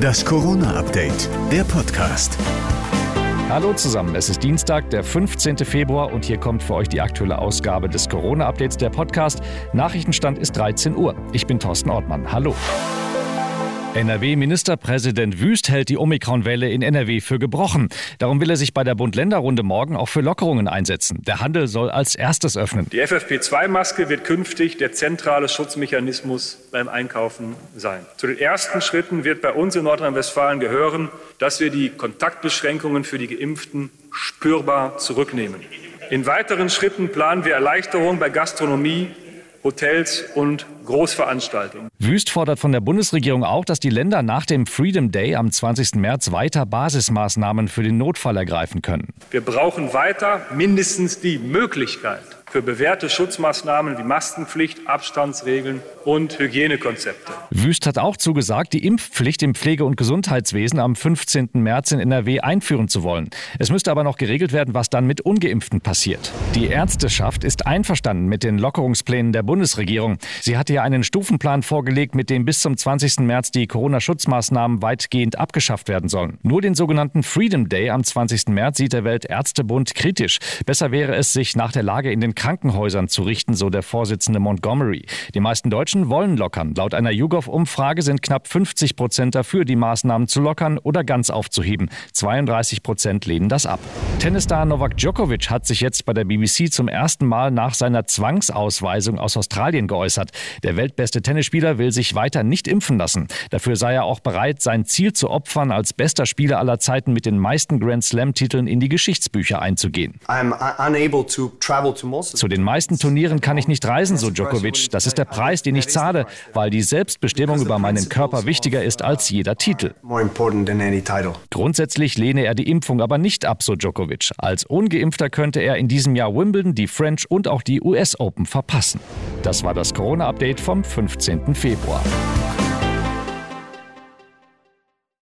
Das Corona-Update, der Podcast. Hallo zusammen, es ist Dienstag, der 15. Februar und hier kommt für euch die aktuelle Ausgabe des Corona-Updates, der Podcast. Nachrichtenstand ist 13 Uhr. Ich bin Thorsten Ortmann. Hallo. NRW-Ministerpräsident Wüst hält die Omikron-Welle in NRW für gebrochen. Darum will er sich bei der Bund-Länder-Runde morgen auch für Lockerungen einsetzen. Der Handel soll als erstes öffnen. Die FFP2-Maske wird künftig der zentrale Schutzmechanismus beim Einkaufen sein. Zu den ersten Schritten wird bei uns in Nordrhein-Westfalen gehören, dass wir die Kontaktbeschränkungen für die Geimpften spürbar zurücknehmen. In weiteren Schritten planen wir Erleichterungen bei Gastronomie, Hotels und Großveranstaltungen. Wüst fordert von der Bundesregierung auch, dass die Länder nach dem Freedom Day am 20. März weiter Basismaßnahmen für den Notfall ergreifen können. Wir brauchen weiter mindestens die Möglichkeit, für bewährte Schutzmaßnahmen wie Maskenpflicht, Abstandsregeln und Hygienekonzepte. Wüst hat auch zugesagt, die Impfpflicht im Pflege- und Gesundheitswesen am 15. März in NRW einführen zu wollen. Es müsste aber noch geregelt werden, was dann mit ungeimpften passiert. Die Ärzteschaft ist einverstanden mit den Lockerungsplänen der Bundesregierung. Sie hatte ja einen Stufenplan vorgelegt, mit dem bis zum 20. März die Corona-Schutzmaßnahmen weitgehend abgeschafft werden sollen. Nur den sogenannten Freedom Day am 20. März sieht der Weltärztebund kritisch. Besser wäre es, sich nach der Lage in den Krankenhäusern zu richten, so der Vorsitzende Montgomery. Die meisten Deutschen wollen lockern. Laut einer YouGov-Umfrage sind knapp 50 Prozent dafür, die Maßnahmen zu lockern oder ganz aufzuheben. 32 Prozent lehnen das ab. Tennisstar Novak Djokovic hat sich jetzt bei der BBC zum ersten Mal nach seiner Zwangsausweisung aus Australien geäußert. Der weltbeste Tennisspieler will sich weiter nicht impfen lassen. Dafür sei er auch bereit, sein Ziel zu opfern, als bester Spieler aller Zeiten mit den meisten Grand Slam-Titeln in die Geschichtsbücher einzugehen. Zu den meisten Turnieren kann ich nicht reisen, so Djokovic. Das ist der Preis, den ich zahle, weil die Selbstbestimmung über meinen Körper wichtiger ist als jeder Titel. Grundsätzlich lehne er die Impfung aber nicht ab, so Djokovic. Als ungeimpfter könnte er in diesem Jahr Wimbledon, die French und auch die US Open verpassen. Das war das Corona-Update vom 15. Februar.